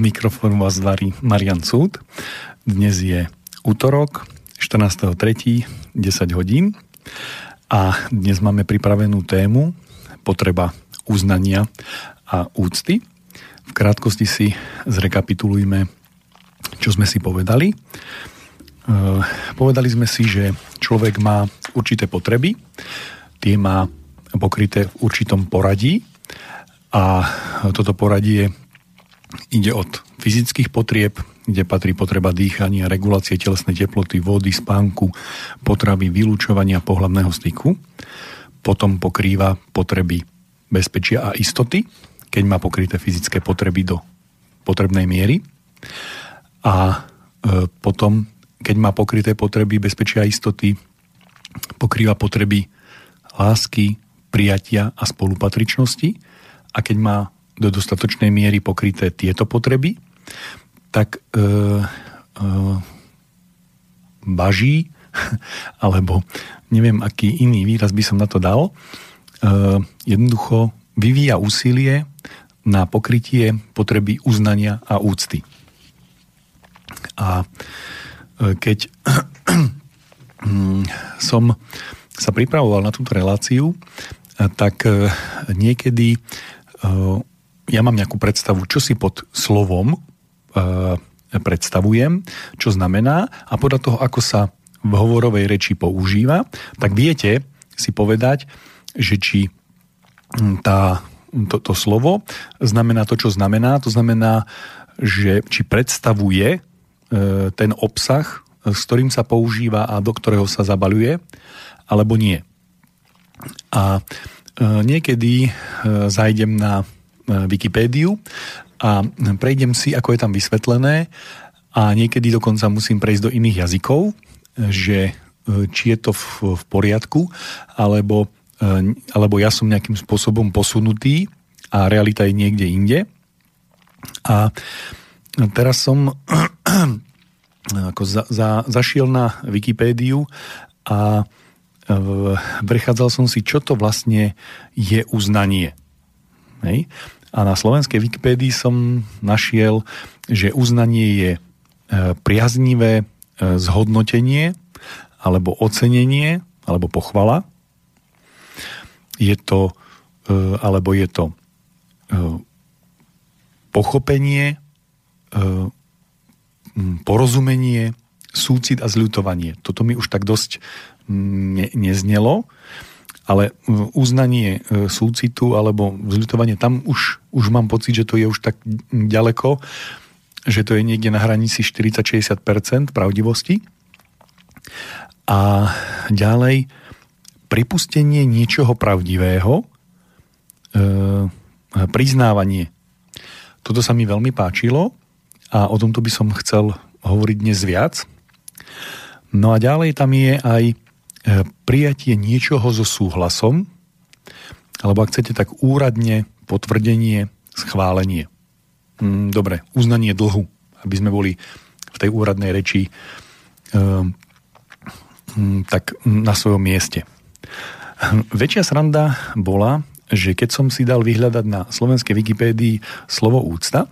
Od mikrofónu vás zvarí Marian Súd. Dnes je útorok, 14.3., 10 hodín a dnes máme pripravenú tému potreba uznania a úcty. V krátkosti si zrekapitulujme, čo sme si povedali. E, povedali sme si, že človek má určité potreby, tie má pokryté v určitom poradí a toto poradie ide od fyzických potrieb, kde patrí potreba dýchania, regulácie telesnej teploty, vody, spánku, potravy, vylúčovania pohľadného styku. Potom pokrýva potreby bezpečia a istoty, keď má pokryté fyzické potreby do potrebnej miery. A e, potom, keď má pokryté potreby bezpečia a istoty, pokrýva potreby lásky, prijatia a spolupatričnosti a keď má do dostatočnej miery pokryté tieto potreby, tak e, e, baží, alebo neviem, aký iný výraz by som na to dal, e, jednoducho vyvíja úsilie na pokrytie potreby uznania a úcty. A e, keď som sa pripravoval na túto reláciu, tak e, niekedy e, ja mám nejakú predstavu, čo si pod slovom e, predstavujem, čo znamená a podľa toho, ako sa v hovorovej reči používa, tak viete si povedať, že či tá, to, to slovo znamená to, čo znamená. To znamená, že či predstavuje ten obsah, s ktorým sa používa a do ktorého sa zabaluje, alebo nie. A e, niekedy e, zajdem na e, Wikipédiu a prejdem si, ako je tam vysvetlené a niekedy dokonca musím prejsť do iných jazykov, že či je to v, poriadku, alebo, alebo ja som nejakým spôsobom posunutý a realita je niekde inde. A teraz som ako za, za, zašiel na Wikipédiu a prechádzal som si, čo to vlastne je uznanie. Hej? A na slovenskej Wikipédii som našiel, že uznanie je e, priaznivé e, zhodnotenie alebo ocenenie alebo pochvala. Je to, e, alebo je to pochopenie, porozumenie, súcit a zľutovanie. Toto mi už tak dosť ne, ale uznanie e, súcitu alebo vzľutovanie, tam už, už mám pocit, že to je už tak ďaleko, že to je niekde na hranici 40-60% pravdivosti. A ďalej pripustenie niečoho pravdivého, e, priznávanie. Toto sa mi veľmi páčilo a o tomto by som chcel hovoriť dnes viac. No a ďalej tam je aj prijatie niečoho so súhlasom, alebo ak chcete, tak úradne potvrdenie, schválenie. Mm, dobre, uznanie dlhu, aby sme boli v tej úradnej reči um, tak na svojom mieste. Väčšia sranda bola, že keď som si dal vyhľadať na slovenskej Wikipédii slovo úcta,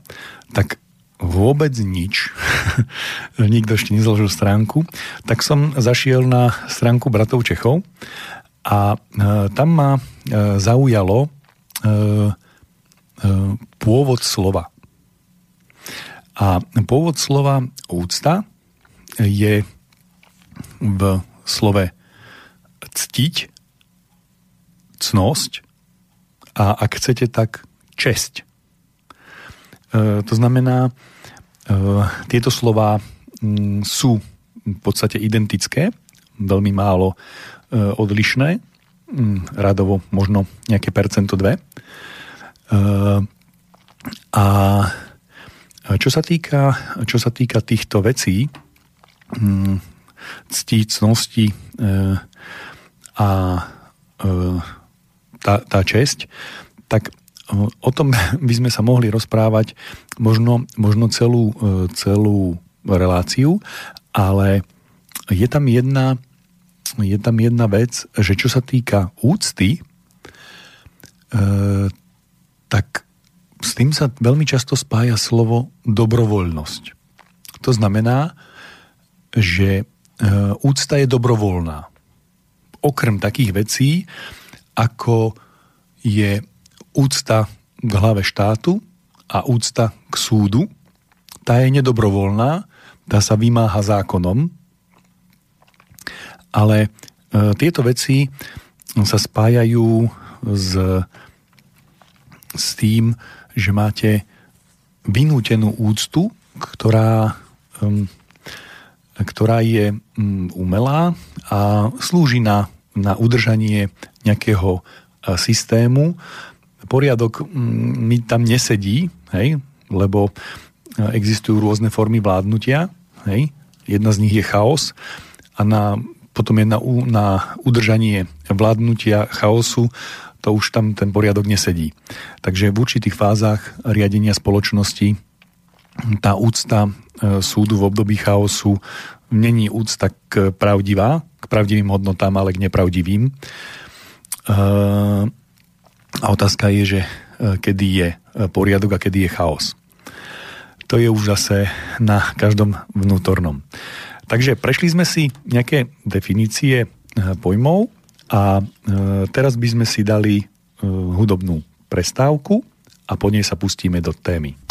tak vôbec nič, nikto ešte nezložil stránku, tak som zašiel na stránku Bratov Čechov a e, tam ma e, zaujalo e, pôvod slova. A pôvod slova úcta je v slove ctiť, cnosť a ak chcete, tak česť. To znamená, tieto slova mm, sú v podstate identické, veľmi málo e, odlišné, mm, radovo možno nejaké percento dve. A čo sa týka, čo sa týka týchto vecí, mm, ctí, cnosti a tá, tá česť, tak o tom by sme sa mohli rozprávať možno, možno celú, e, celú reláciu, ale je tam jedna, je tam jedna vec, že čo sa týka úcty, e, tak z tým sa veľmi často spája slovo dobrovoľnosť. To znamená, že e, úcta je dobrovoľná. Okrem takých vecí, ako je úcta k hlave štátu a úcta k súdu, tá je nedobrovoľná, tá sa vymáha zákonom, ale e, tieto veci sa spájajú s, s tým, že máte vynútenú úctu, ktorá, ktorá je um, umelá a slúži na, na udržanie nejakého uh, systému. Poriadok um, mi tam nesedí, hej, lebo uh, existujú rôzne formy vládnutia. Hej. Jedna z nich je chaos a na, potom je na, na udržanie vládnutia chaosu to už tam ten poriadok nesedí. Takže v určitých fázach riadenia spoločnosti tá úcta e, súdu v období chaosu není úcta k pravdivá, k pravdivým hodnotám, ale k nepravdivým. E, a otázka je, že e, kedy je poriadok a kedy je chaos. To je už zase na každom vnútornom. Takže prešli sme si nejaké definície pojmov a e, teraz by sme si dali e, hudobnú prestávku a po nej sa pustíme do témy.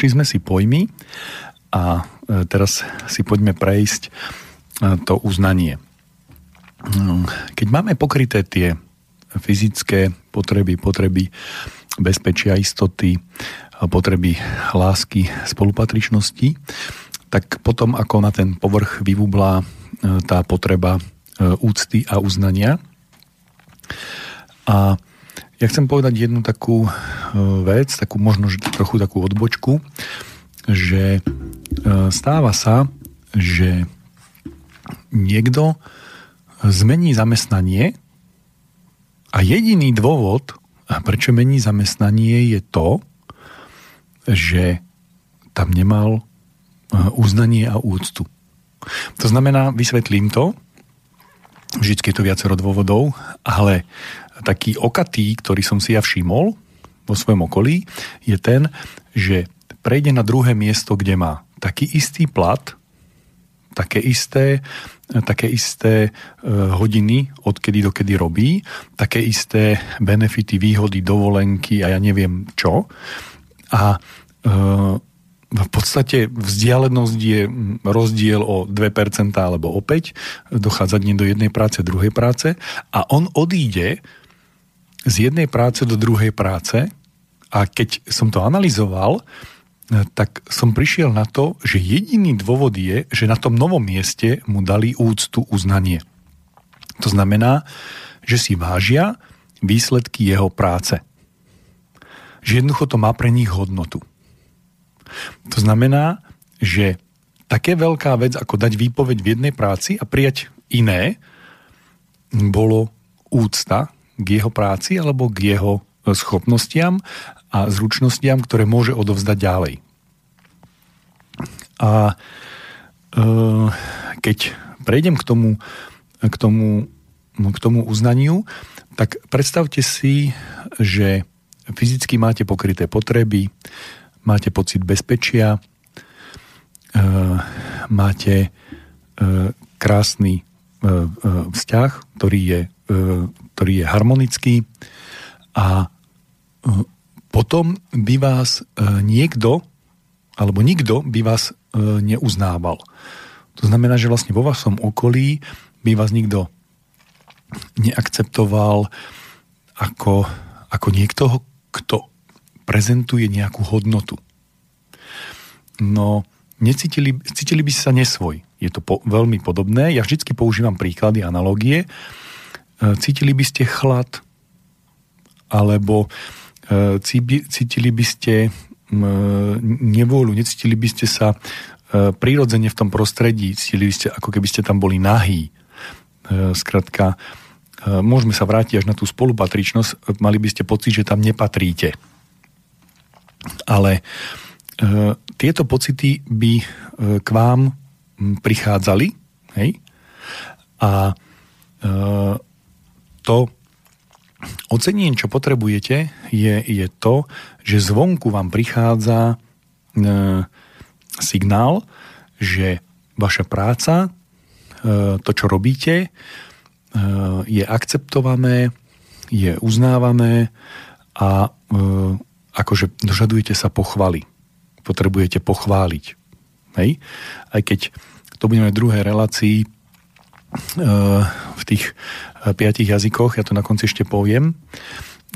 Prešli sme si pojmy a e, teraz si poďme prejsť e, to uznanie. Mm, keď máme pokryté tie fyzické potreby, potreby bezpečia, istoty, potreby lásky, spolupatričnosti, tak potom ako na ten povrch vyvublá e, tá potreba úcty a uznania. A ja chcem povedať jednu takú e, vec, takú možno trochu takú odbočku, že e, stáva sa, že niekto zmení zamestnanie a jediný dôvod, prečo mení zamestnanie, je to, že tam nemal e, uznanie a úctu. To znamená, vysvetlím to, vždycky je to viacero dôvodov, ale taký okatý, ktorý som si ja všimol vo svojom okolí, je ten, že prejde na druhé miesto, kde má taký istý plat, také isté, také isté e, hodiny, odkedy do kedy robí, také isté benefity, výhody, dovolenky a ja neviem čo. A e, v podstate vzdialenosť je rozdiel o 2% alebo o 5, dochádza nie do jednej práce, druhej práce a on odíde z jednej práce do druhej práce a keď som to analyzoval, tak som prišiel na to, že jediný dôvod je, že na tom novom mieste mu dali úctu, uznanie. To znamená, že si vážia výsledky jeho práce. Že jednoducho to má pre nich hodnotu. To znamená, že také veľká vec, ako dať výpoveď v jednej práci a prijať iné, bolo úcta k jeho práci alebo k jeho e, schopnostiam a zručnostiam, ktoré môže odovzdať ďalej. A e, keď prejdem k tomu, k, tomu, k tomu uznaniu, tak predstavte si, že fyzicky máte pokryté potreby, máte pocit bezpečia, e, máte e, krásny e, e vzťah, ktorý je ktorý je harmonický a e, potom by vás e, niekto alebo nikto by vás neuznával. To znamená, že vlastne vo vašom okolí by vás nikto neakceptoval ako, ako niekto, kto prezentuje nejakú hodnotu. No, necítili, cítili by sa nesvoj. Je to po, veľmi podobné. Ja vždy používam príklady, analogie. E, cítili by ste chlad, alebo e, cítili by ste nevôľu, necítili by ste sa prirodzene v tom prostredí, cítili by ste, ako keby ste tam boli nahý. Skratka, môžeme sa vrátiť až na tú spolupatričnosť, mali by ste pocit, že tam nepatríte. Ale tieto pocity by k vám prichádzali, hej? A to ocenenie, čo potrebujete, je, je to, že zvonku vám prichádza e, signál, že vaša práca, e, to, čo robíte, e, je akceptované, je uznávané a e, akože dožadujete sa pochvaly. Potrebujete pochváliť. Hej? Aj keď to budeme v druhej relácii v tých eh, piatich jazykoch, ja to na konci ešte poviem,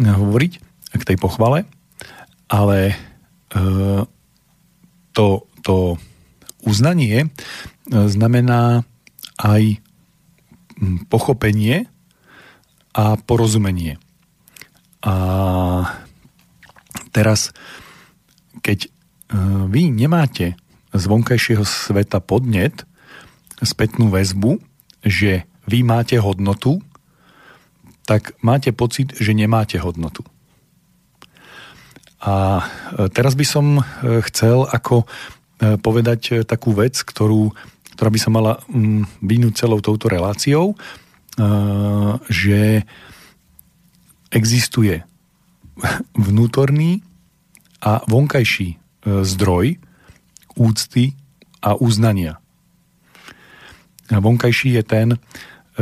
eh, hovoriť k tej pochvale, ale to, to uznanie znamená aj hm, pochopenie a porozumenie. A teraz, keď vy nemáte z vonkajšieho sveta podnet, spätnú väzbu, že vy máte hodnotu, tak máte pocit, že nemáte hodnotu. A e, teraz by som e, chcel ako e, povedať takú vec, ktorú, ktorá by sa mala mm, vynúť celou touto reláciou, že existuje vnútorný a vonkajší zdroj úcty a uznania vonkajší je ten, e,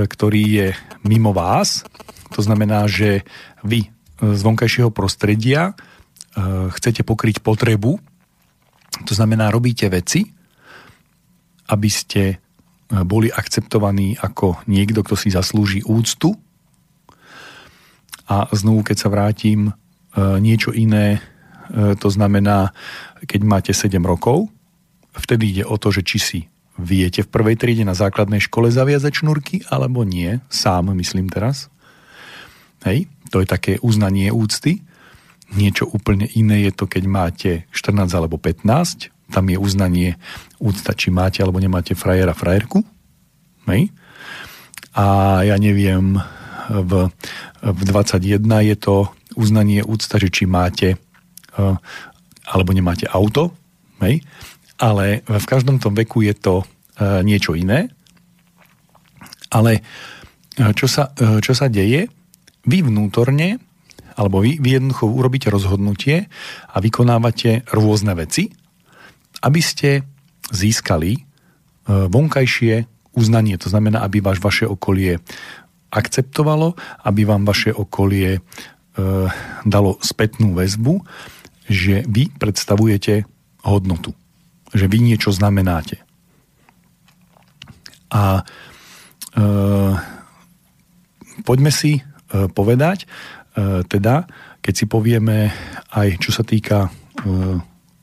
ktorý je mimo vás. To znamená, že vy z vonkajšieho prostredia chcete pokryť potrebu, to znamená, robíte veci, aby ste boli akceptovaní ako niekto, kto si zaslúži úctu. A znovu, keď sa vrátim, niečo iné, to znamená, keď máte 7 rokov, vtedy ide o to, že či si viete v prvej triede na základnej škole zaviazať šnúrky, alebo nie, sám myslím teraz. Hej, to je také uznanie úcty. Niečo úplne iné je to, keď máte 14 alebo 15, tam je uznanie úcta, či máte alebo nemáte frajera, frajerku. Hej. A ja neviem, v, v 21 je to uznanie úcta, že či máte uh, alebo nemáte auto. Hej ale v každom tom veku je to e, niečo iné. Ale e, čo sa, e, čo sa deje? Vy vnútorne, alebo vy, vy jednoducho urobíte rozhodnutie a vykonávate rôzne veci, aby ste získali vonkajšie uznanie. To znamená, aby váš vaše okolie akceptovalo, aby vám vaše okolie dalo spätnú väzbu, že vy predstavujete hodnotu že vy niečo znamenáte. A e, poďme si e, povedať, e, teda, keď si povieme aj čo sa týka e,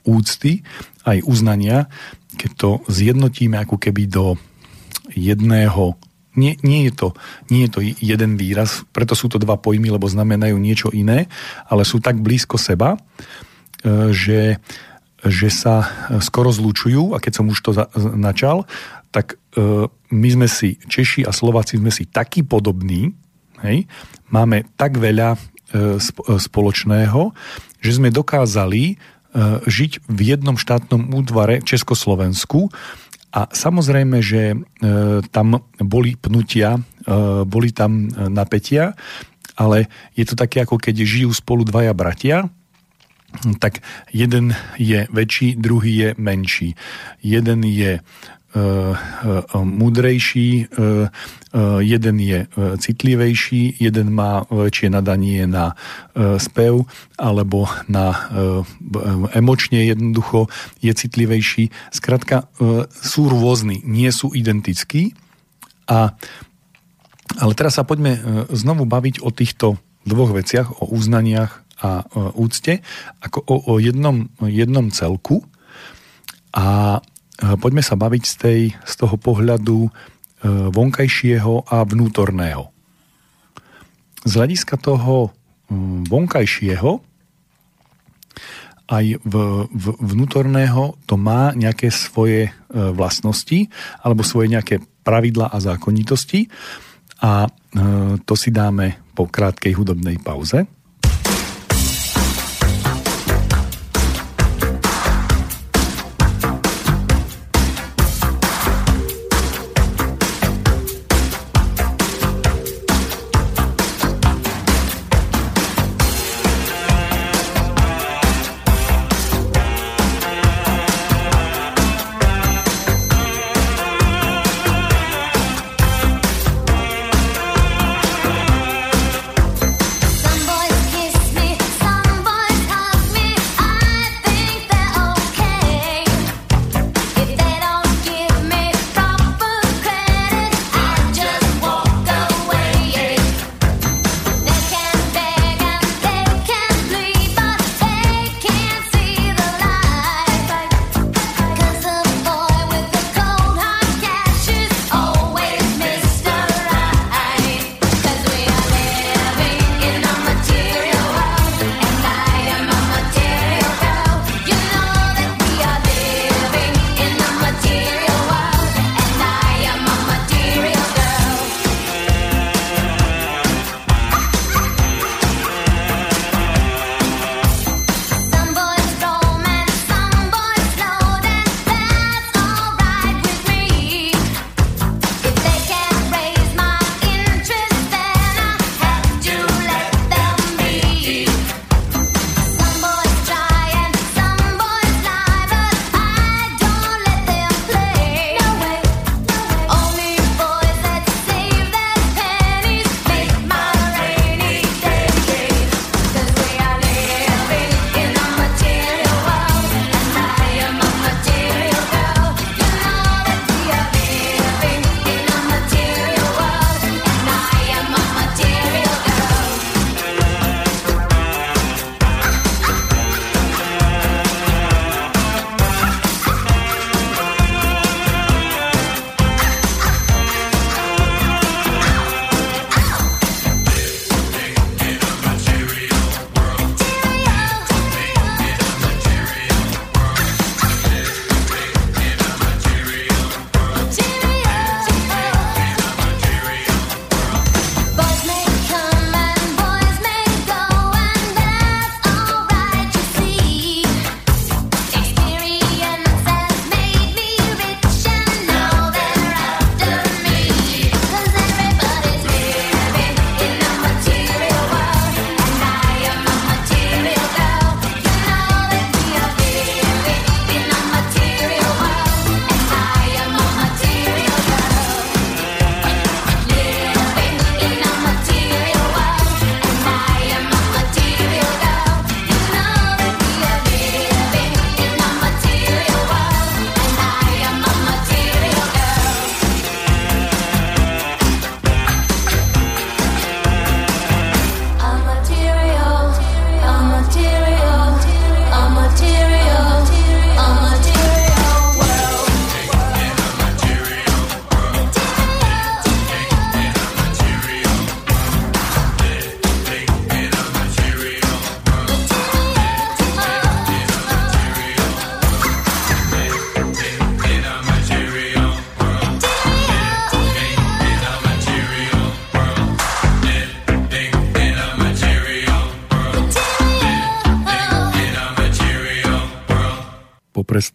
úcty, aj uznania, keď to zjednotíme ako keby do jedného nie, nie, je to, nie je to jeden výraz, preto sú to dva pojmy, lebo znamenajú niečo iné, ale sú tak blízko seba, e, že že sa e, skoro zlučujú a keď som už to načal, tak e, my sme si, Češi a Slováci sme si takí podobní, hej, máme tak veľa e, spoločného, že sme dokázali žiť v jednom štátnom útvare Československu. A samozrejme, že tam boli pnutia, boli tam napätia, ale je to také ako keď žijú spolu dvaja bratia tak jeden je väčší, druhý je menší. Jeden je uh, uh, múdrejší, uh, jeden je citlivejší, jeden má väčšie nadanie na spev alebo na emočne jednoducho je citlivejší. Skrátka, sú rôzni, nie sú identickí. A, ale teraz sa poďme znovu baviť o týchto dvoch veciach, o uznaniach a úcte ako o, o jednom, jednom celku a poďme sa baviť z, tej, z toho pohľadu e, vonkajšieho a vnútorného. Z hľadiska toho vonkajšieho aj v, v, vnútorného to má nejaké svoje e, vlastnosti alebo svoje nejaké pravidla a zákonitosti a e, to si dáme po krátkej hudobnej pauze.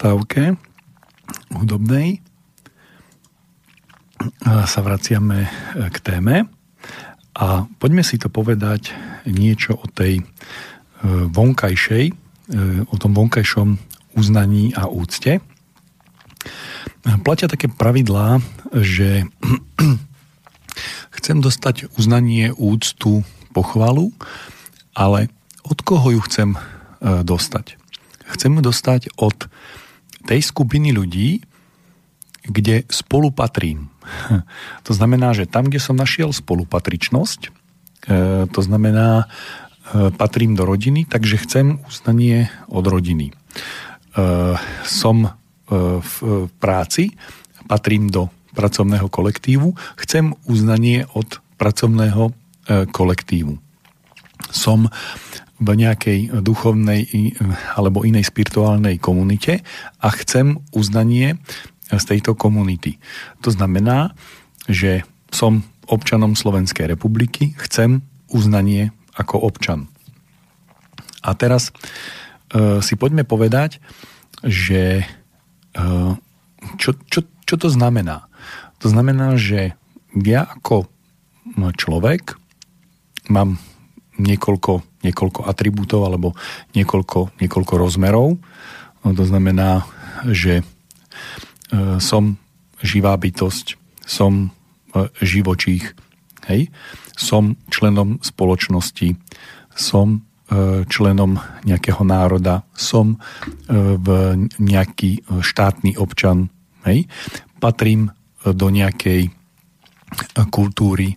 Prestávke hudobnej sa vraciame k téme a poďme si to povedať niečo o tej e, vonkajšej, e, o tom vonkajšom uznaní a úcte. Platia také pravidlá, že chcem dostať uznanie, úctu, pochvalu, ale od koho ju chcem e, dostať? Chcem ju dostať od tej skupiny ľudí, kde spolupatrím. To znamená, že tam, kde som našiel spolupatričnosť, e, to znamená, e, patrím do rodiny, takže chcem uznanie od rodiny. Som v práci, patrím do pracovného kolektívu, chcem uznanie od pracovného kolektívu. Som v nejakej duchovnej alebo inej spirituálnej komunite a chcem uznanie z tejto komunity. To znamená, že som občanom Slovenskej republiky, chcem uznanie ako občan. A teraz e, si poďme povedať, že e, čo, čo, čo to znamená? To znamená, že ja ako človek mám niekoľko, niekoľko atribútov alebo niekoľko, niekoľko rozmerov. No, to znamená, že e, som živá bytosť, som e, živočích, hej? som členom spoločnosti, som e, členom nejakého národa, som v nejaký štátny občan, hej? patrím do nejakej kultúry,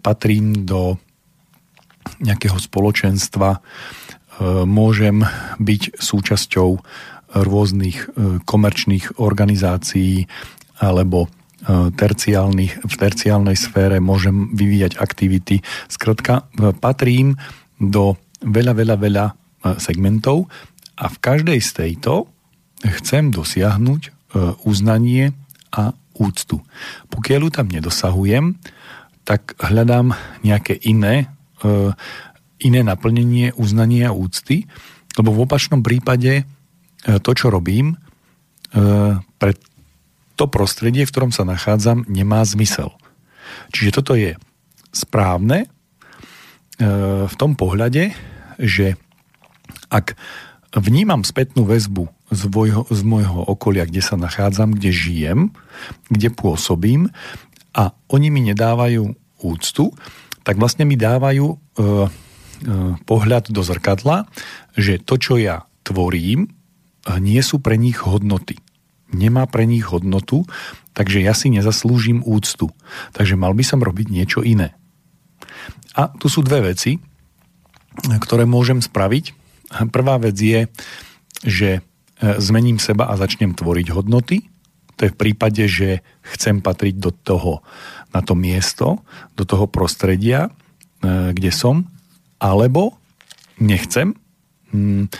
patrím do nejakého spoločenstva, e, môžem byť súčasťou rôznych e, komerčných organizácií alebo e, terciálnych, v terciálnej sfére môžem vyvíjať aktivity. Skrátka, patrím do veľa, veľa, veľa segmentov a v každej z tejto chcem dosiahnuť uznanie a úctu. Pokiaľ ju tam nedosahujem, tak hľadám nejaké iné iné naplnenie, uznanie a úcty, lebo v opačnom prípade e, to, čo robím, e, pre to prostredie, v ktorom sa nachádzam, nemá zmysel. Čiže toto je správne v tom pohľade, že ak vnímam spätnú väzbu z môjho, z môjho okolia, kde sa nachádzam, kde žijem, kde pôsobím a oni mi nedávajú úctu, tak vlastne mi dávajú e, e, pohľad do zrkadla, že to, čo ja tvorím, e, nie sú pre nich hodnoty. Nemá pre nich hodnotu, takže ja si nezaslúžim úctu. Takže mal by som robiť niečo iné. A tu sú dve veci, ktoré môžem spraviť. Prvá vec je, že e, zmením seba a začnem tvoriť hodnoty. To je v prípade, že chcem patriť do toho na to miesto, do toho prostredia, e, kde som, alebo nechcem mm,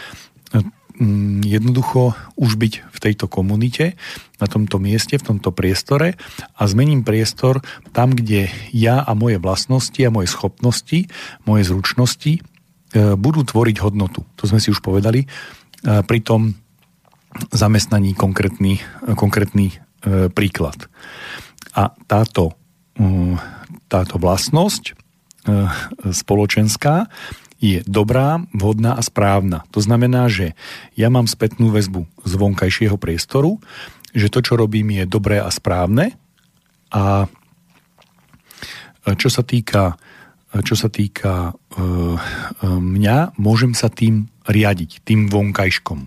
mm, jednoducho už byť v tejto komunite, na tomto mieste, v tomto priestore a zmením priestor tam, kde ja a moje vlastnosti a moje schopnosti, moje zručnosti e, budú tvoriť hodnotu. To sme si už povedali. E, pri tom zamestnaní konkrétny, konkrétny príklad. A táto táto vlastnosť e, spoločenská je dobrá, vhodná a správna. To znamená, že ja mám spätnú väzbu z vonkajšieho priestoru, že to, čo robím, je dobré a správne a čo sa týka, čo sa týka mňa, môžem sa tým riadiť, tým vonkajškom.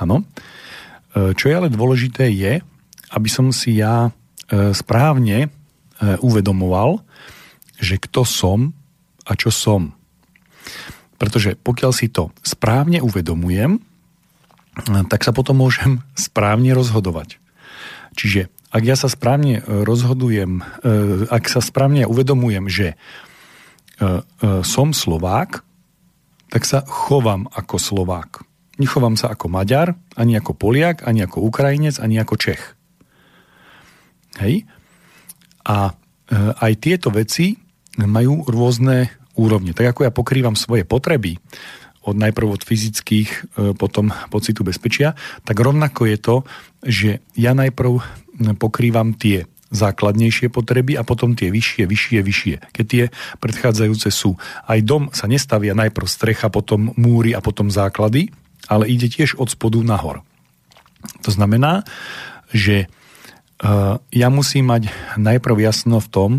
Áno. Čo je ale dôležité je, aby som si ja správne uvedomoval, že kto som a čo som. Pretože pokiaľ si to správne uvedomujem, tak sa potom môžem správne rozhodovať. Čiže ak ja sa správne rozhodujem, e, ak sa správne uvedomujem, že som Slovák, tak sa chovám ako Slovák. Nechovám sa ako Maďar, ani ako Poliak, ani ako Ukrajinec, ani ako Čech. Hej? A e, aj tieto veci majú rôzne úrovne. Tak ako ja pokrývam svoje potreby od najprv od fyzických, e, potom pocitu bezpečia, tak rovnako je to, že ja najprv pokrývam tie základnejšie potreby a potom tie vyššie, vyššie, vyššie. Keď tie predchádzajúce sú. Aj dom sa nestavia najprv strecha, potom múry a potom základy, ale ide tiež od spodu nahor. To znamená, že ja musím mať najprv jasno v tom,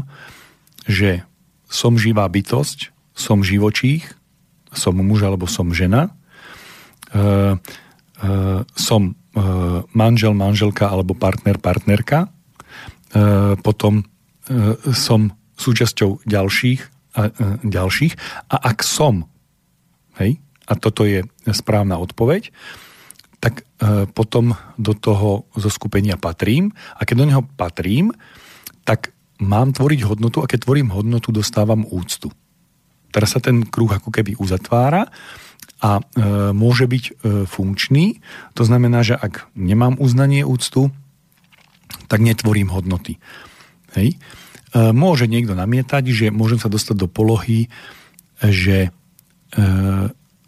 že som živá bytosť, som živočích, som muž alebo som žena, uh, uh, som manžel, manželka alebo partner, partnerka, potom som súčasťou ďalších a, ďalších. A ak som, hej, a toto je správna odpoveď, tak potom do toho zoskupenia patrím a keď do neho patrím, tak mám tvoriť hodnotu a keď tvorím hodnotu, dostávam úctu. Teraz sa ten kruh ako keby uzatvára a e, môže byť e, funkčný. To znamená, že ak nemám uznanie úctu, tak netvorím hodnoty. Hej. E, môže niekto namietať, že môžem sa dostať do polohy, že e,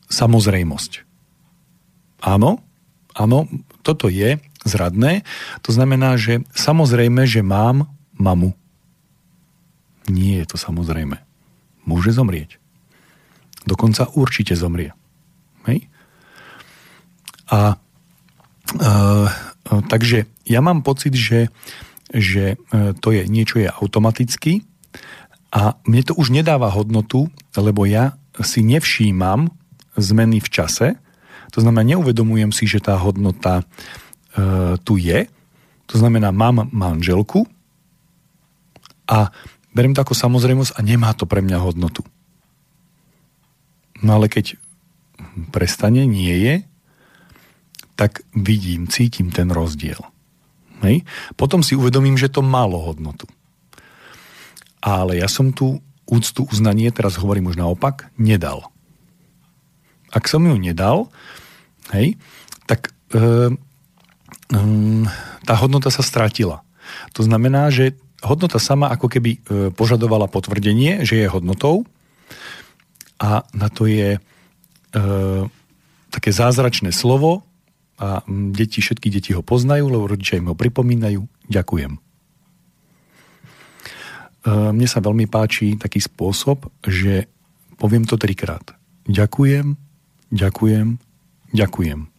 samozrejmosť. Áno, áno, toto je zradné. To znamená, že samozrejme, že mám mamu. Nie je to samozrejme. Môže zomrieť. Dokonca určite zomrie. Hej? A e, takže ja mám pocit, že, že e, to je niečo je automaticky a mne to už nedáva hodnotu, lebo ja si nevšímam zmeny v čase, to znamená, neuvedomujem si, že tá hodnota e, tu je, to znamená, mám manželku a beriem to ako samozrejmosť a nemá to pre mňa hodnotu. No ale keď prestane, nie je, tak vidím, cítim ten rozdiel. Hej? Potom si uvedomím, že to malo hodnotu. Ale ja som tu úctu, uznanie, teraz hovorím už naopak, nedal. Ak som ju nedal, hej, tak e, tá hodnota sa stratila. To znamená, že hodnota sama ako keby e, požadovala potvrdenie, že je hodnotou a na to je e, také zázračné slovo, a deti, všetky deti ho poznajú, lebo rodičia im ho pripomínajú. Ďakujem. Mne sa veľmi páči taký spôsob, že poviem to trikrát. Ďakujem, ďakujem, ďakujem.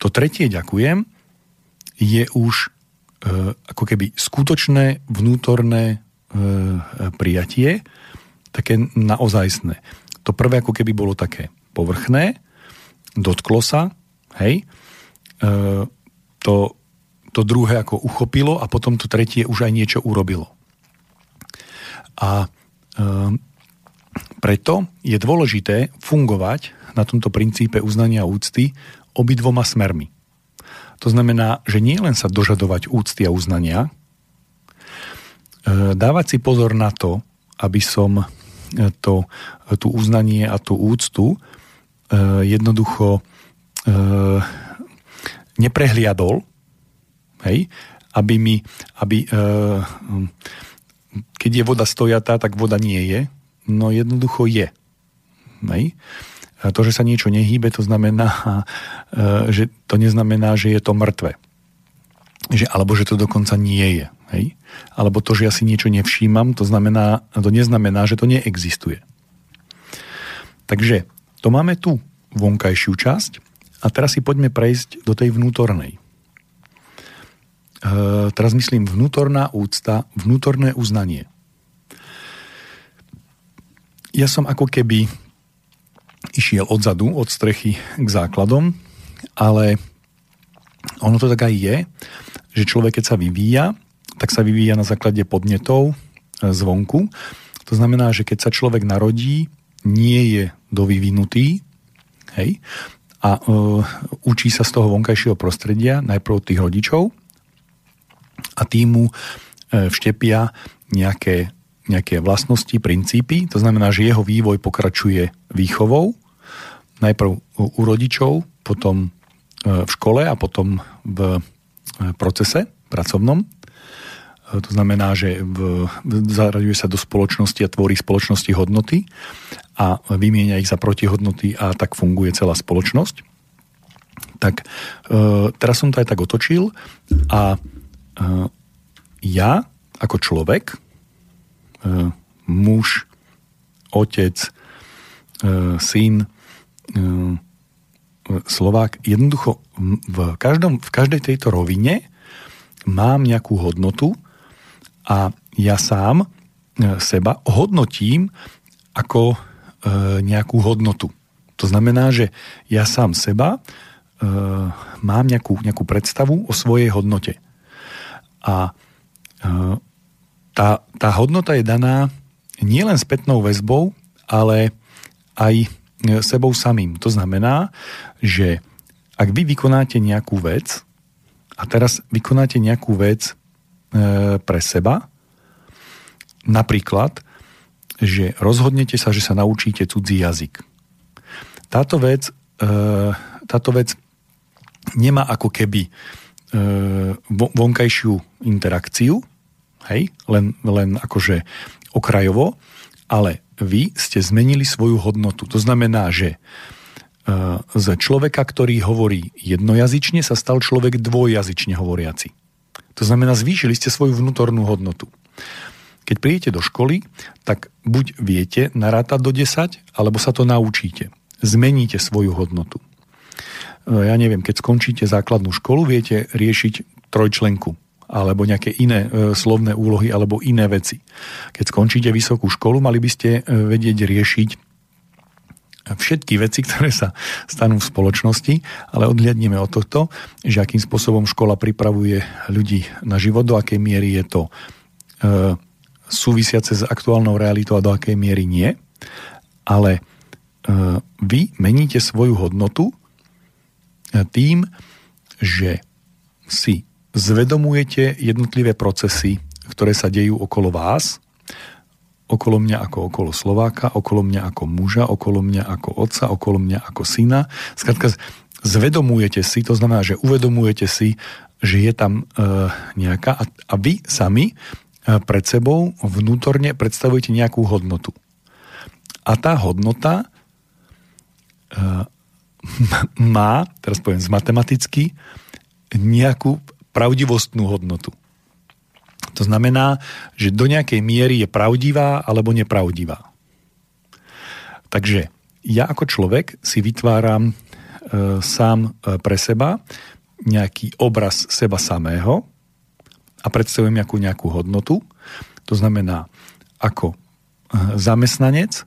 To tretie ďakujem je už e, ako keby skutočné vnútorné e, prijatie, také naozajstné. To prvé ako keby bolo také povrchné, dotklo sa, hej, E, to, to druhé ako uchopilo a potom to tretie už aj niečo urobilo. A e, preto je dôležité fungovať na tomto princípe uznania úcty obidvoma smermi. To znamená, že nie len sa dožadovať úcty a uznania, e, dávať si pozor na to, aby som to, tú uznanie a tú úctu jednoducho neprehliadol, hej, aby mi, aby, e, keď je voda stojatá, tak voda nie je, no jednoducho je. Hej. To, že sa niečo nehýbe, to znamená, e, že to neznamená, že je to mŕtve. Že, alebo že to dokonca nie je. Hej? Alebo to, že ja si niečo nevšímam, to, znamená, to neznamená, že to neexistuje. Takže to máme tu vonkajšiu časť a teraz si poďme prejsť do tej vnútornej. E, teraz myslím vnútorná úcta, vnútorné uznanie. Ja som ako keby išiel odzadu, od strechy k základom, ale ono to tak aj je, že človek keď sa vyvíja, tak sa vyvíja na základe podnetov e, zvonku. To znamená, že keď sa človek narodí, nie je dovyvinutý, hej, a uh, učí sa z toho vonkajšieho prostredia, najprv od tých rodičov a tým mu uh, vštepia nejaké, nejaké vlastnosti, princípy. To znamená, že jeho vývoj pokračuje výchovou, najprv u rodičov, potom uh, v škole a potom v uh, procese pracovnom. to znamená, že v, zaraďuje sa do spoločnosti a tvorí spoločnosti hodnoty a vymieňa ich za protihodnoty a tak funguje celá spoločnosť. Tak e, teraz som to aj tak otočil a e, ja ako človek, e, muž, otec, e, syn, e, Slovák, jednoducho v, každom, v každej tejto rovine mám nejakú hodnotu a ja sám e, seba hodnotím ako e, nejakú hodnotu. To znamená, že ja sám seba e, mám nejakú, nejakú predstavu o svojej hodnote. A tá, tá hodnota je daná nielen spätnou väzbou, ale aj sebou samým. To znamená, že ak vy vykonáte nejakú vec a teraz vykonáte nejakú vec E, pre seba. Napríklad, že rozhodnete sa, že sa naučíte cudzí jazyk. Táto vec, e, táto vec nemá ako keby e, vonkajšiu interakciu, hej, len, len akože okrajovo, ale vy ste zmenili svoju hodnotu. To znamená, že z človeka, ktorý hovorí jednojazyčne, sa stal človek dvojjazyčne hovoriaci. To znamená, zvýšili ste svoju vnútornú hodnotu. Keď prídete do školy, tak buď viete narátať do 10, alebo sa to naučíte. Zmeníte svoju hodnotu. E, ja neviem, keď skončíte základnú školu, viete riešiť trojčlenku alebo nejaké iné e, slovné úlohy alebo iné veci. Keď skončíte vysokú školu, mali by ste e, vedieť riešiť všetky veci, ktoré sa stanú v spoločnosti, ale odhľadneme od tohto, že akým spôsobom škola pripravuje ľudí na život, do akej miery je to e, súvisiace s aktuálnou realitou a do akej miery nie. Ale e, vy meníte svoju hodnotu e, tým, že si zvedomujete jednotlivé procesy, ktoré sa dejú okolo vás, okolo mňa ako okolo Slováka, okolo mňa ako muža, okolo mňa ako otca, okolo mňa ako syna. Skrátka, zvedomujete si, to znamená, že uvedomujete si, že je tam e, nejaká a, a vy sami e, pred sebou vnútorne predstavujete nejakú hodnotu. A tá hodnota e, má, teraz poviem z matematicky, nejakú pravdivostnú hodnotu. To znamená, že do nejakej miery je pravdivá alebo nepravdivá. Takže ja ako človek si vytváram e, sám e, pre seba nejaký obraz seba samého a predstavujem nejakú, nejakú hodnotu. To znamená, ako e, zamestnanec,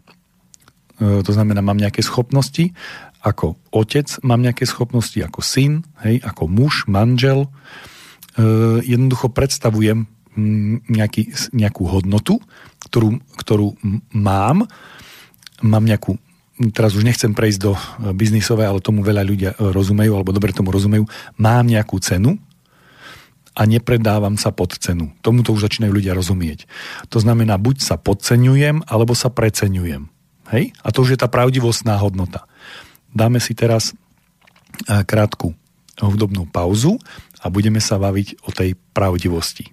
e, to znamená, mám nejaké schopnosti, ako otec mám nejaké schopnosti, ako syn, hej, ako muž, manžel. E, jednoducho predstavujem nejaký, nejakú hodnotu, ktorú, ktorú mám, mám nejakú teraz už nechcem prejsť do e, biznisové, ale tomu veľa ľudia e, rozumejú, alebo dobre tomu rozumejú, mám nejakú cenu a nepredávam sa pod cenu. Tomuto už začínajú ľudia rozumieť. To znamená, buď sa podceňujem, alebo sa preceňujem. Hej? A to už je tá pravdivostná hodnota. Dáme si teraz krátku hudobnú pauzu a budeme sa baviť o tej pravdivosti.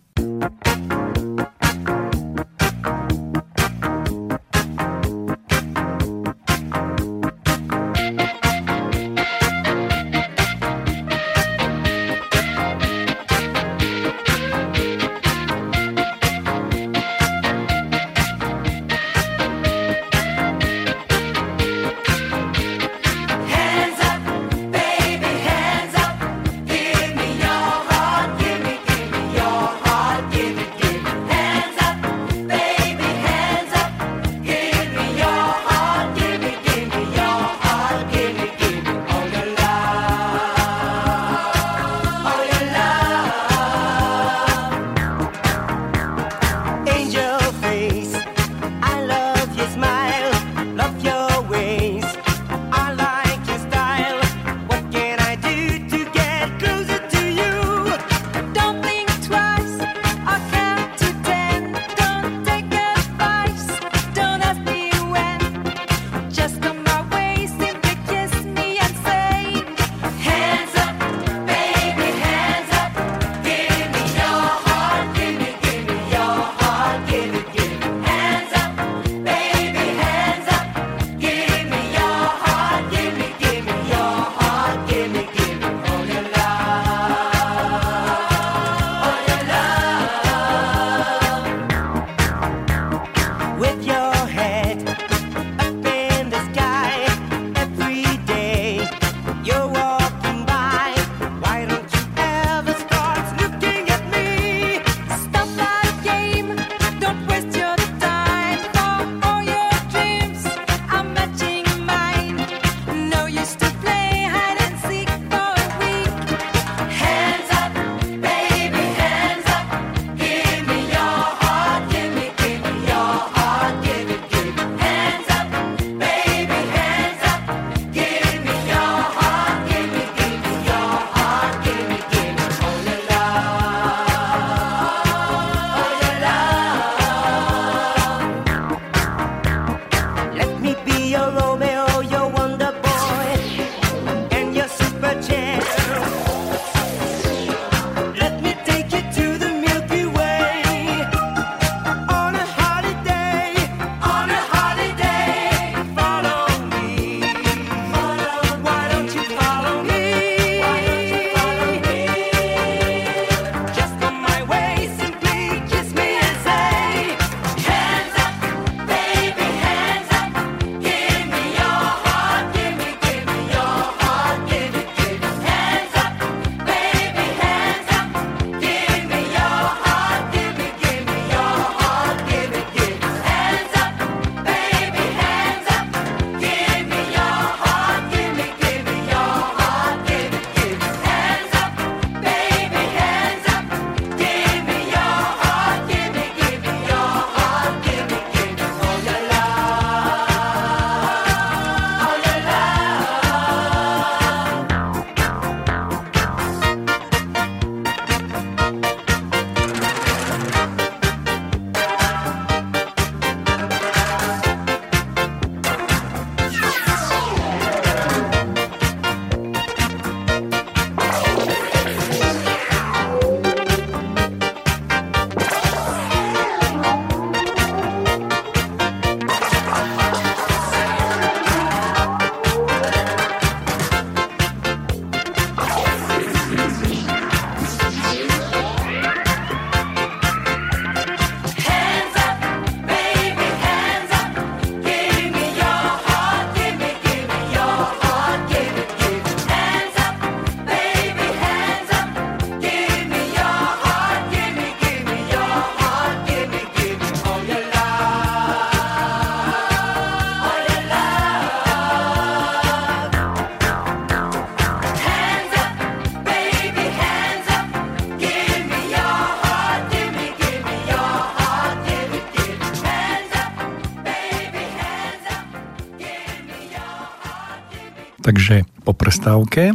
Thank you. prestávke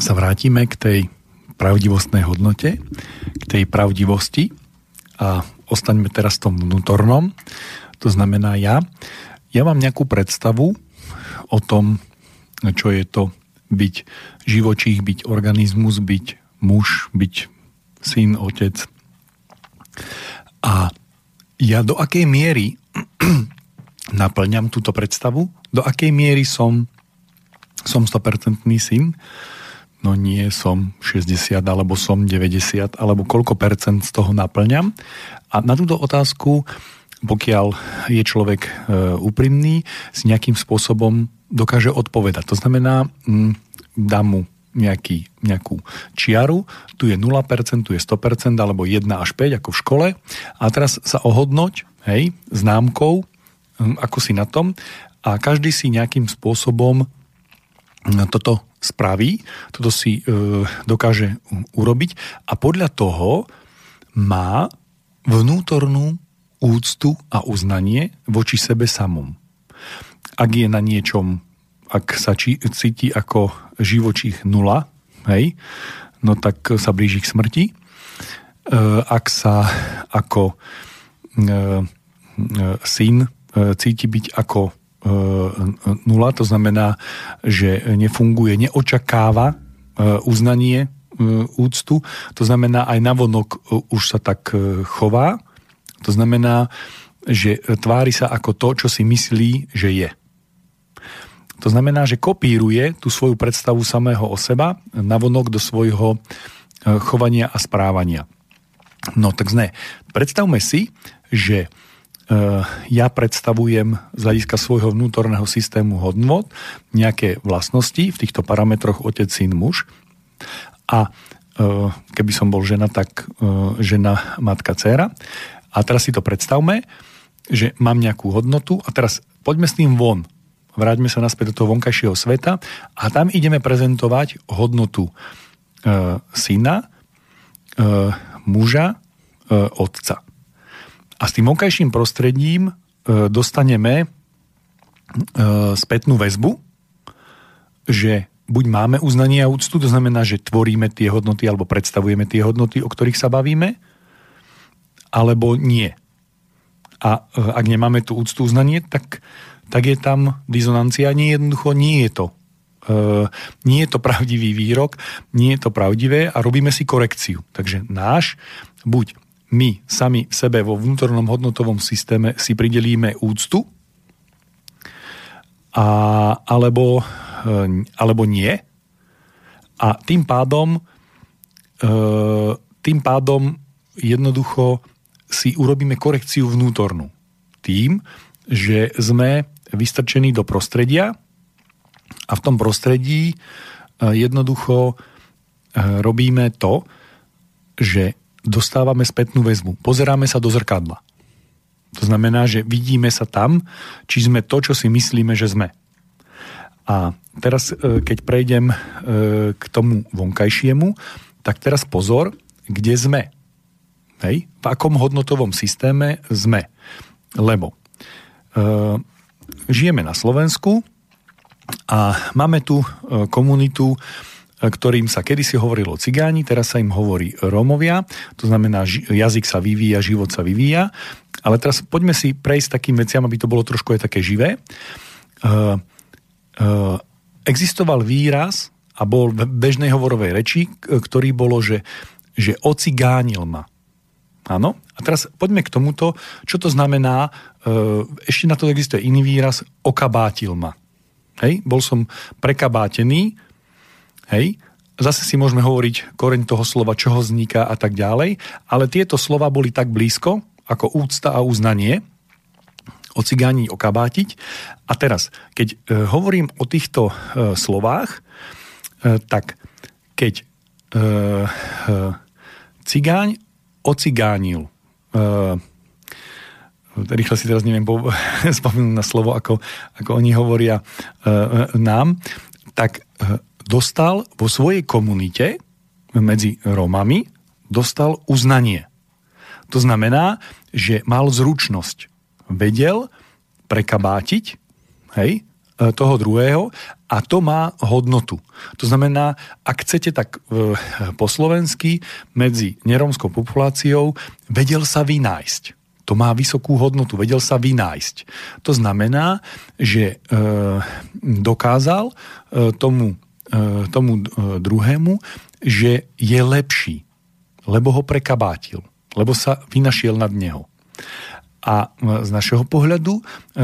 sa vrátime k tej pravdivostnej hodnote, k tej pravdivosti a ostaňme teraz v tom vnútornom. To znamená ja. Ja mám nejakú predstavu o tom, čo je to byť živočích, byť organizmus, byť muž, byť syn, otec. A ja do akej miery naplňam túto predstavu, do akej miery som, som 100% syn, no nie som 60 alebo som 90 alebo koľko percent z toho naplňam. A na túto otázku, pokiaľ je človek e, úprimný, si nejakým spôsobom dokáže odpovedať. To znamená, m, dám mu nejaký, nejakú čiaru, tu je 0%, tu je 100%, alebo 1 až 5, ako v škole. A teraz sa ohodnoť, hej, známkou, hm, ako si na tom a každý si nejakým spôsobom toto spraví, toto si e, dokáže urobiť a podľa toho má vnútornú úctu a uznanie voči sebe samom. Ak je na niečom, ak sa či, cíti ako živočích nula, hej, no tak sa blíži k smrti. E, ak sa ako e, e, syn e, cíti byť ako nula, to znamená, že nefunguje, neočakáva e, uznanie, e, úctu, to znamená aj navonok už sa tak chová, to znamená, že tvári sa ako to, čo si myslí, že je. To znamená, že kopíruje tú svoju predstavu samého o seba navonok do svojho chovania a správania. No tak zne, predstavme si, že ja predstavujem z hľadiska svojho vnútorného systému hodnot nejaké vlastnosti v týchto parametroch otec, syn, muž a eh, keby som bol žena, tak eh, žena, matka, dcera. A teraz si to predstavme, že mám nejakú hodnotu a teraz poďme s tým von. Vráťme sa naspäť do toho vonkajšieho sveta a tam ideme prezentovať hodnotu e, syna, e, muža, e, otca. A s tým vonkajším prostredím e, dostaneme e, spätnú väzbu, že buď máme uznanie a úctu, to znamená, že tvoríme tie hodnoty alebo predstavujeme tie hodnoty, o ktorých sa bavíme, alebo nie. A e, ak nemáme tú úctu uznanie, tak, tak je tam dizonancia. Nie jednoducho nie je to. Uh, nie je to pravdivý výrok, nie je to pravdivé a robíme si korekciu. Takže náš buď my sami sebe vo vnútornom hodnotovom systéme si pridelíme úctu, a, alebo, e, alebo nie. A tým pádom, e, tým pádom jednoducho si urobíme korekciu vnútornú. Tým, že sme vystrčení do prostredia a v tom prostredí e, jednoducho robíme to, že dostávame spätnú väzbu. Pozeráme sa do zrkadla. To znamená, že vidíme sa tam, či sme to, čo si myslíme, že sme. A teraz, e, keď prejdem e, k tomu vonkajšiemu, tak teraz pozor, kde sme. Hej? V akom hodnotovom systéme sme. Lebo e, žijeme na Slovensku a máme tu komunitu ktorým sa kedysi hovorilo cigáni, teraz sa im hovorí Rómovia, to znamená, jazyk sa vyvíja, život sa vyvíja, ale teraz poďme si prejsť takým veciam, aby to bolo trošku aj také živé. Uh, uh, existoval výraz a bol v bežnej hovorovej reči, ktorý bolo, že, že ocigánil ma. Áno? A teraz poďme k tomuto, čo to znamená, ešte na to existuje iný výraz, okabátil ma. Hej? Bol som prekabátený, Hej? Zase si môžeme hovoriť koreň toho slova, čo vzniká a tak ďalej, ale tieto slova boli tak blízko, ako úcta a uznanie, ocigáni okabátiť. A teraz, keď e, hovorím o týchto e, slovách, e, tak keď cigáň ocigánil, rýchle si teraz neviem spomenúť na slovo, ako, ako oni hovoria nám, tak dostal vo svojej komunite medzi Rómami dostal uznanie. To znamená, že mal zručnosť. Vedel prekabátiť hej, e, toho druhého a to má hodnotu. To znamená, ak chcete tak e, po slovensky medzi neromskou populáciou vedel sa vynájsť. To má vysokú hodnotu, vedel sa vynájsť. To znamená, že e, dokázal e, tomu, tomu e, druhému, že je lepší, lebo ho prekabátil, lebo sa vynašiel nad neho. A e, z našeho pohľadu e,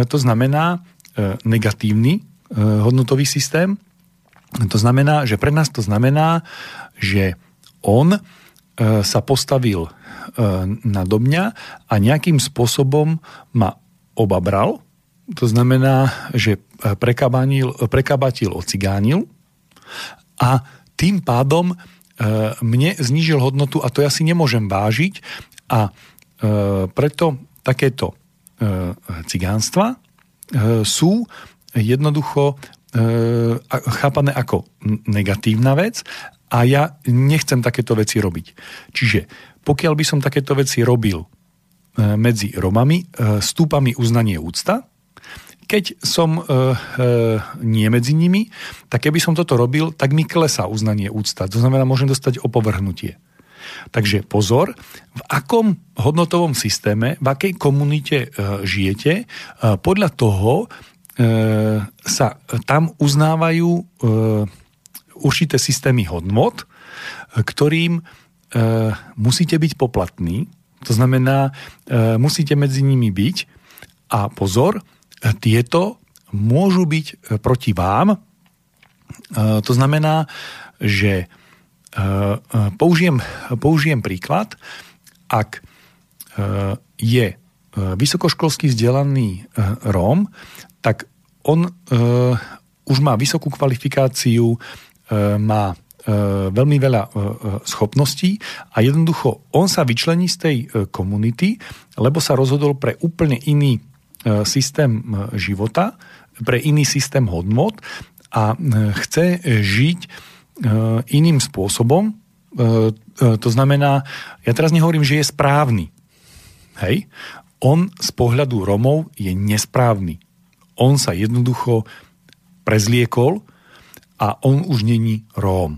to znamená e, negatívny hodnotový systém. To znamená, že pre nás to znamená, že on sa postavil na mňa a nejakým spôsobom ma obabral. To znamená, že prekabatil, ocigánil a tým pádom mne znížil hodnotu a to ja si nemôžem vážiť a preto takéto cigánstva sú jednoducho e, chápané ako negatívna vec a ja nechcem takéto veci robiť. Čiže pokiaľ by som takéto veci robil e, medzi Romami, e, stúpa mi uznanie úcta, keď som e, e, nie medzi nimi, tak keby som toto robil, tak mi klesá uznanie úcta. To znamená, môžem dostať opovrhnutie. Takže pozor, v akom hodnotovom systéme, v akej komunite e, žijete, e, podľa toho E, sa tam uznávajú e, určité systémy hodnot, ktorým e, musíte byť poplatní, to znamená, musíte medzi nimi byť a pozor, tieto môžu byť proti vám. To znamená, že použijem, použijem príklad, ak je vysokoškolský vzdelaný Róm, tak on e, už má vysokú kvalifikáciu, e, má e, veľmi veľa e, e, schopností a jednoducho on sa vyčlení z tej e, komunity, lebo sa rozhodol pre úplne iný e, systém e, života, pre iný systém hodnot a e, chce žiť e, iným spôsobom. E, e, to znamená, ja teraz nehovorím, že je správny. Hej? On z pohľadu Romov je nesprávny on sa jednoducho prezliekol a on už není Róm.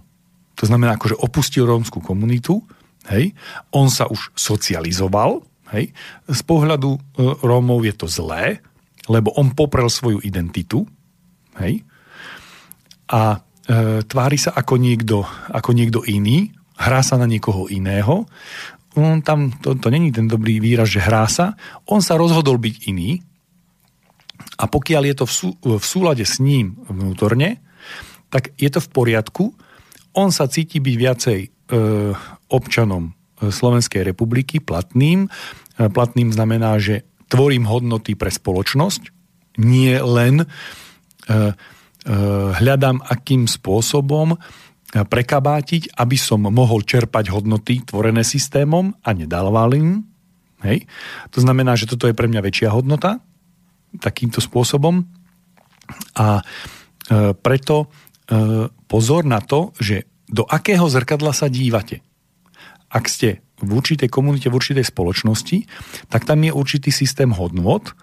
To znamená, akože opustil rómskú komunitu, hej, on sa už socializoval, hej, z pohľadu e, Rómov je to zlé, lebo on poprel svoju identitu, hej, a e, tvári sa ako niekto, ako niekto iný, hrá sa na niekoho iného, on tam, to, to není ten dobrý výraz, že hrá sa, on sa rozhodol byť iný, a pokiaľ je to v, sú, v súlade s ním vnútorne, tak je to v poriadku. On sa cíti byť viacej e, občanom e, Slovenskej republiky, platným. E, platným znamená, že tvorím hodnoty pre spoločnosť, nie len e, e, hľadám, akým spôsobom prekabátiť, aby som mohol čerpať hodnoty tvorené systémom a nedával im. Hej. To znamená, že toto je pre mňa väčšia hodnota, takýmto spôsobom. A preto pozor na to, že do akého zrkadla sa dívate. Ak ste v určitej komunite, v určitej spoločnosti, tak tam je určitý systém hodnot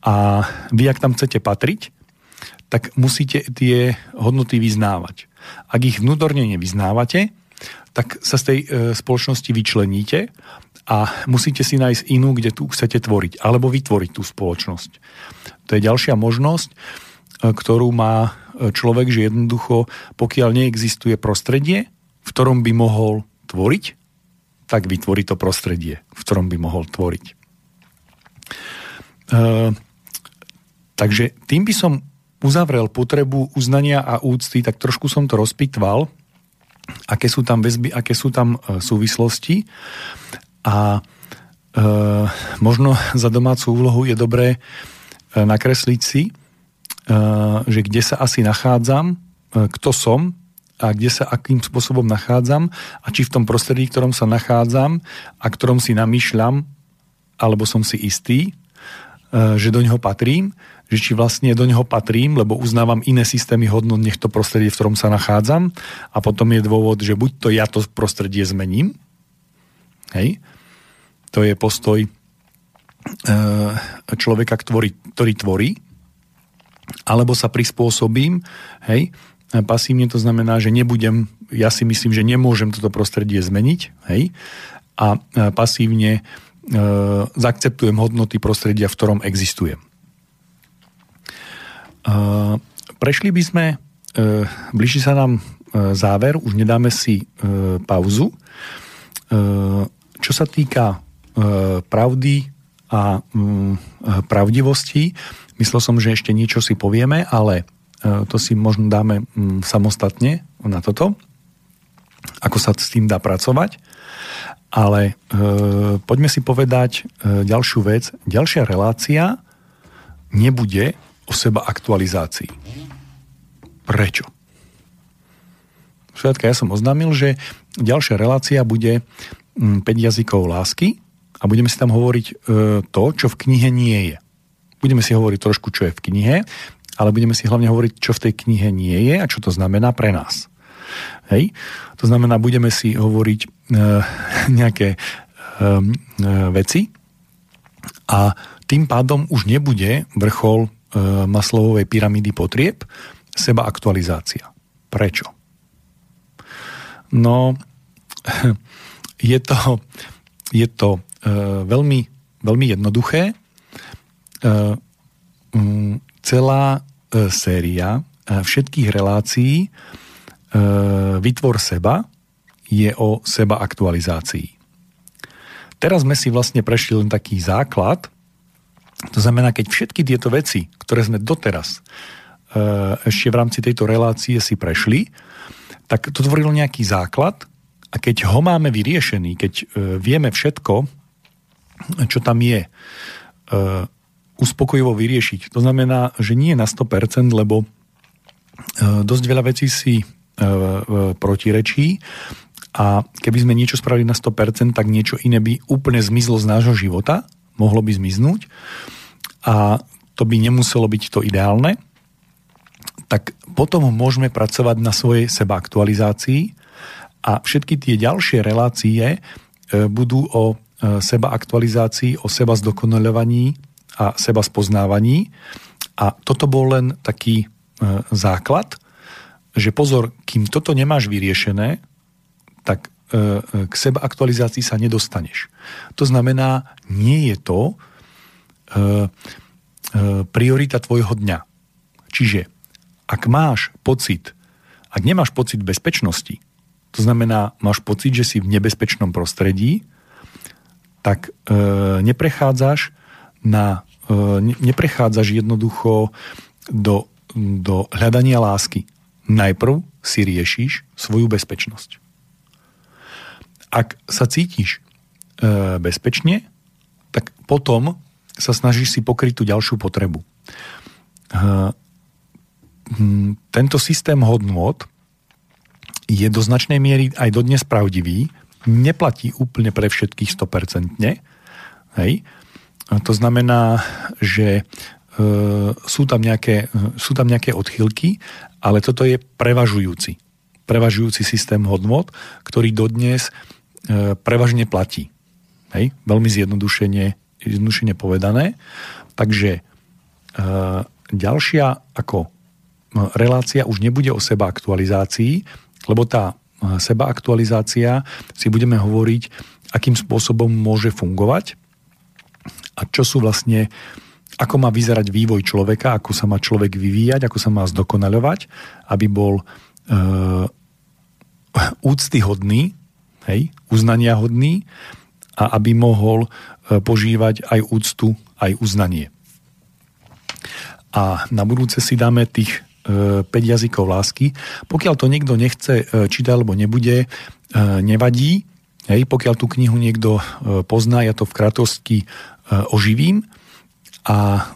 a vy, ak tam chcete patriť, tak musíte tie hodnoty vyznávať. Ak ich vnútorne nevyznávate, tak sa z tej e, spoločnosti vyčleníte a musíte si nájsť inú, kde tu chcete tvoriť, alebo vytvoriť tú spoločnosť. To je ďalšia možnosť, e, ktorú má e, človek, že jednoducho, pokiaľ neexistuje prostredie, v ktorom by mohol tvoriť, tak vytvorí to prostredie, v ktorom by mohol tvoriť. E, takže tým by som uzavrel potrebu uznania a úcty, tak trošku som to rozpitval, aké sú tam väzby, aké sú tam e, súvislosti. A e, možno za domácu úlohu je dobré e, nakresliť si, e, že kde sa asi nachádzam, kto som a kde sa akým spôsobom nachádzam a či v tom prostredí, v ktorom sa nachádzam a ktorom si namýšľam, alebo som si istý, e, že do neho patrím, že či vlastne do neho patrím, lebo uznávam iné systémy hodnot, nech to prostredie, v ktorom sa nachádzam a potom je dôvod, že buď to ja to prostredie zmením, hej, to je postoj e, človeka, ktorý, ktorý tvorí. alebo sa prispôsobím, hej, pasívne to znamená, že nebudem, ja si myslím, že nemôžem toto prostredie zmeniť, hej, a pasívne e, zaakceptujem hodnoty prostredia, v ktorom existujem. E, prešli by sme, e, blíži sa nám e, záver, už nedáme si e, pauzu. E, čo sa týka e, pravdy a mm, pravdivosti, myslel som, že ešte niečo si povieme, ale e, to si možno dáme mm, samostatne na toto, ako sa s tým dá pracovať. Ale e, poďme si povedať e, ďalšiu vec. Ďalšia relácia nebude o seba aktualizácii. Prečo? Všetka, ja som oznámil, že ďalšia relácia bude 5 mm, jazykov lásky a budeme si tam hovoriť to, čo v knihe nie je. Budeme si hovoriť trošku, čo je v knihe, ale budeme si hlavne hovoriť, čo v tej knihe nie je a čo to znamená pre nás. Hej? To znamená, budeme si hovoriť e, nejaké e, e, veci a tým pádom už nebude vrchol e, maslovovej pyramídy potrieb seba aktualizácia. Prečo? No, je to, je to e, veľmi, veľmi jednoduché. E, celá e, séria e, všetkých relácií e, Vytvor seba je o seba aktualizácii. Teraz sme si vlastne prešli len taký základ, to znamená, keď všetky tieto veci, ktoré sme doteraz e, ešte v rámci tejto relácie si prešli, tak to tvorilo nejaký základ a keď ho máme vyriešený, keď e, vieme všetko, čo tam je, uspokojivo vyriešiť. To znamená, že nie na 100%, lebo e, dosť veľa vecí si protirečí a keby sme niečo spravili na 100%, tak niečo iné by úplne zmizlo z nášho života, mohlo by zmiznúť a to by nemuselo byť to ideálne, tak potom môžeme pracovať na svojej seba aktualizácii a všetky tie ďalšie relácie e, budú o e, seba aktualizácii, o seba zdokonaľovaní a seba spoznávaní. A toto bol len taký e, základ, že pozor, kým toto nemáš vyriešené, tak k seba aktualizácii sa nedostaneš. To znamená, nie je to priorita tvojho dňa. Čiže ak máš pocit, ak nemáš pocit bezpečnosti, to znamená, máš pocit, že si v nebezpečnom prostredí, tak e, neprechádzaš na, e, neprechádzaš jednoducho do, do hľadania lásky. Najprv si riešiš svoju bezpečnosť. Ak sa cítiš e, bezpečne, tak potom sa snažíš si pokryť tú ďalšiu potrebu. E, tento systém hodnot je do značnej miery aj dodnes pravdivý, neplatí úplne pre všetkých 100%. Hej? To znamená, že e, sú, tam nejaké, sú tam nejaké odchylky, ale toto je prevažujúci. Prevažujúci systém hodnot, ktorý dodnes e, prevažne platí. Hej? Veľmi zjednodušene, zjednodušene povedané. Takže e, ďalšia ako relácia už nebude o seba aktualizácii, lebo tá seba aktualizácia si budeme hovoriť, akým spôsobom môže fungovať a čo sú vlastne, ako má vyzerať vývoj človeka, ako sa má človek vyvíjať, ako sa má zdokonaľovať, aby bol e, úctyhodný, hej, uznania hodný a aby mohol e, požívať aj úctu, aj uznanie. A na budúce si dáme tých 5 jazykov lásky. Pokiaľ to niekto nechce čítať alebo nebude, nevadí. Hej, pokiaľ tú knihu niekto pozná, ja to v krátkosti oživím a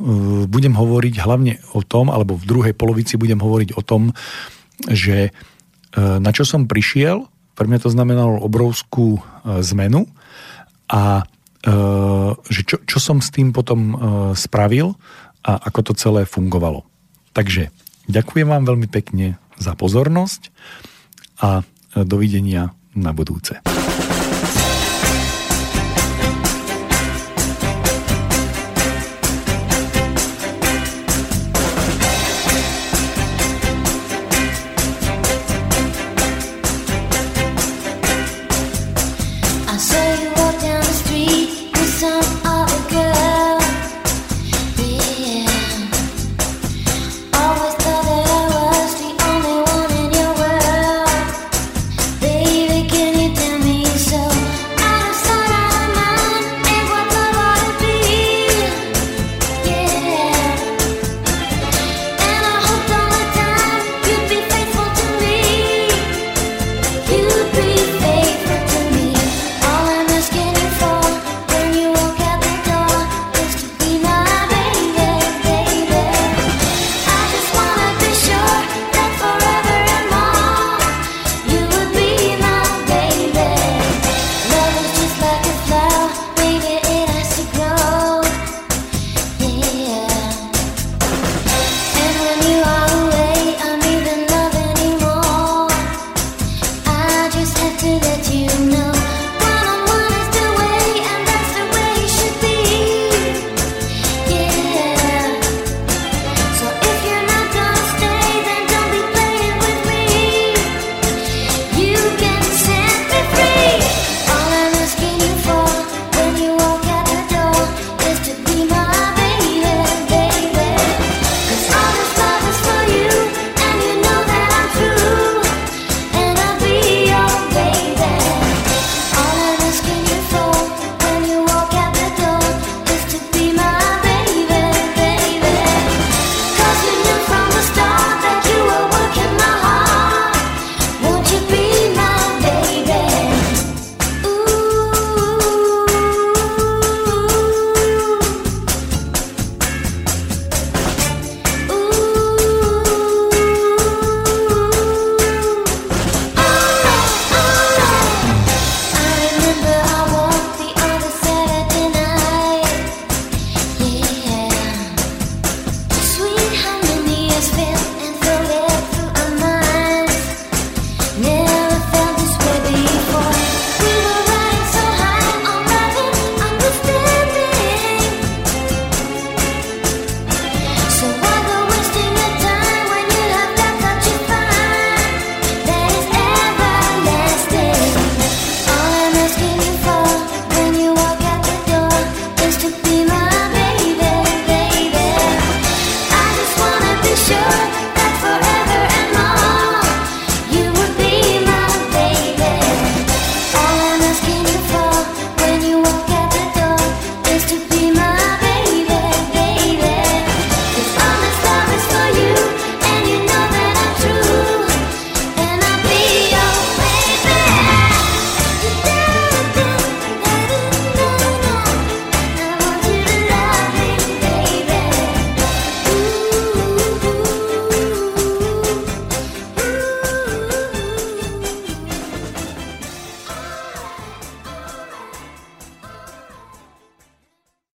budem hovoriť hlavne o tom, alebo v druhej polovici budem hovoriť o tom, že na čo som prišiel, pre mňa to znamenalo obrovskú zmenu a že čo, čo som s tým potom spravil a ako to celé fungovalo. Takže Ďakujem vám veľmi pekne za pozornosť a dovidenia na budúce.